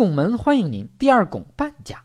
拱门欢迎您，第二拱半价。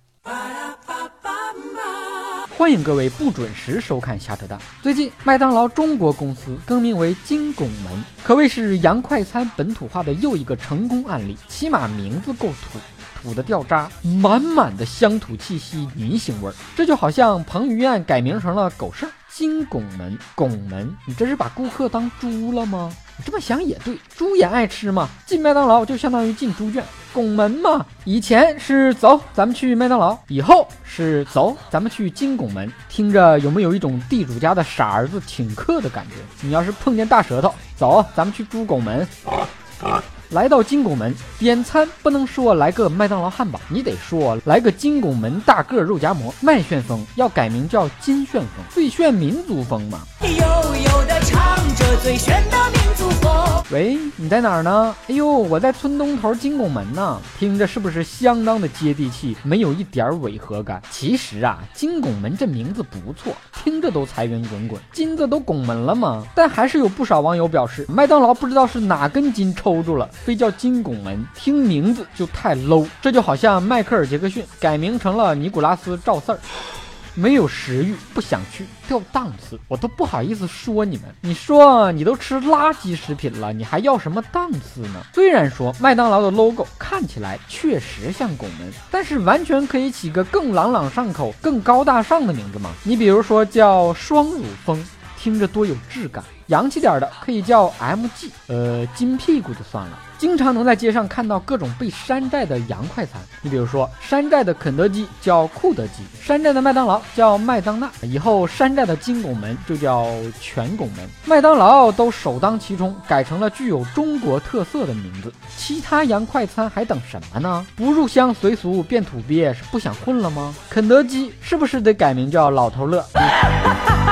欢迎各位不准时收看瞎扯淡。最近，麦当劳中国公司更名为金拱门，可谓是洋快餐本土化的又一个成功案例。起码名字够土，土的掉渣，满满的乡土气息、泥腥味儿。这就好像彭于晏改名成了狗剩。金拱门，拱门，你这是把顾客当猪了吗？你这么想也对，猪也爱吃嘛。进麦当劳就相当于进猪圈，拱门嘛。以前是走，咱们去麦当劳；以后是走，咱们去金拱门。听着有没有一种地主家的傻儿子请客的感觉？你要是碰见大舌头，走，咱们去猪拱门。来到金拱门点餐，不能说来个麦当劳汉堡，你得说来个金拱门大个肉夹馍。麦旋风要改名叫金旋风，最炫民族风嘛。悠悠的唱着最炫的。喂，你在哪儿呢？哎呦，我在村东头金拱门呢。听着是不是相当的接地气，没有一点违和感？其实啊，金拱门这名字不错，听着都财源滚滚，金子都拱门了吗？但还是有不少网友表示，麦当劳不知道是哪根筋抽住了。非叫金拱门，听名字就太 low。这就好像迈克尔·杰克逊改名成了尼古拉斯·赵四儿，没有食欲，不想去，掉档次，我都不好意思说你们。你说你都吃垃圾食品了，你还要什么档次呢？虽然说麦当劳的 logo 看起来确实像拱门，但是完全可以起个更朗朗上口、更高大上的名字嘛。你比如说叫双乳峰。听着多有质感，洋气点的可以叫 MG，呃，金屁股就算了。经常能在街上看到各种被山寨的洋快餐，你比如说山寨的肯德基叫库德基，山寨的麦当劳叫麦当娜，以后山寨的金拱门就叫全拱门。麦当劳都首当其冲改成了具有中国特色的名字，其他洋快餐还等什么呢？不入乡随俗变土鳖是不想混了吗？肯德基是不是得改名叫老头乐？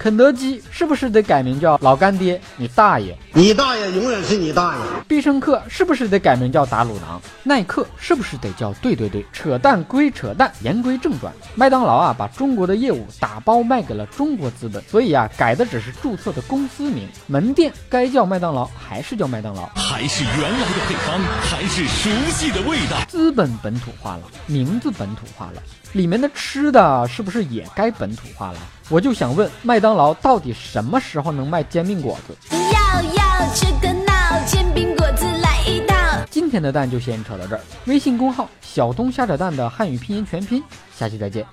肯德基是不是得改名叫老干爹？你大爷！你大爷永远是你大爷！必胜客是不是得改名叫打卤囊？耐克是不是得叫对对对？扯淡归扯淡，言归正传，麦当劳啊，把中国的业务打包卖给了中国资本，所以啊，改的只是注册的公司名，门店该叫麦当劳还是叫麦当劳，还是原来的配方，还是熟悉的味道。资本本土化了，名字本土化了。里面的吃的是不是也该本土化了？我就想问，麦当劳到底什么时候能卖煎饼果子？要要吃个闹，煎饼果子来一套。今天的蛋就先扯到这儿。微信公号小东瞎扯蛋的汉语拼音全拼，下期再见。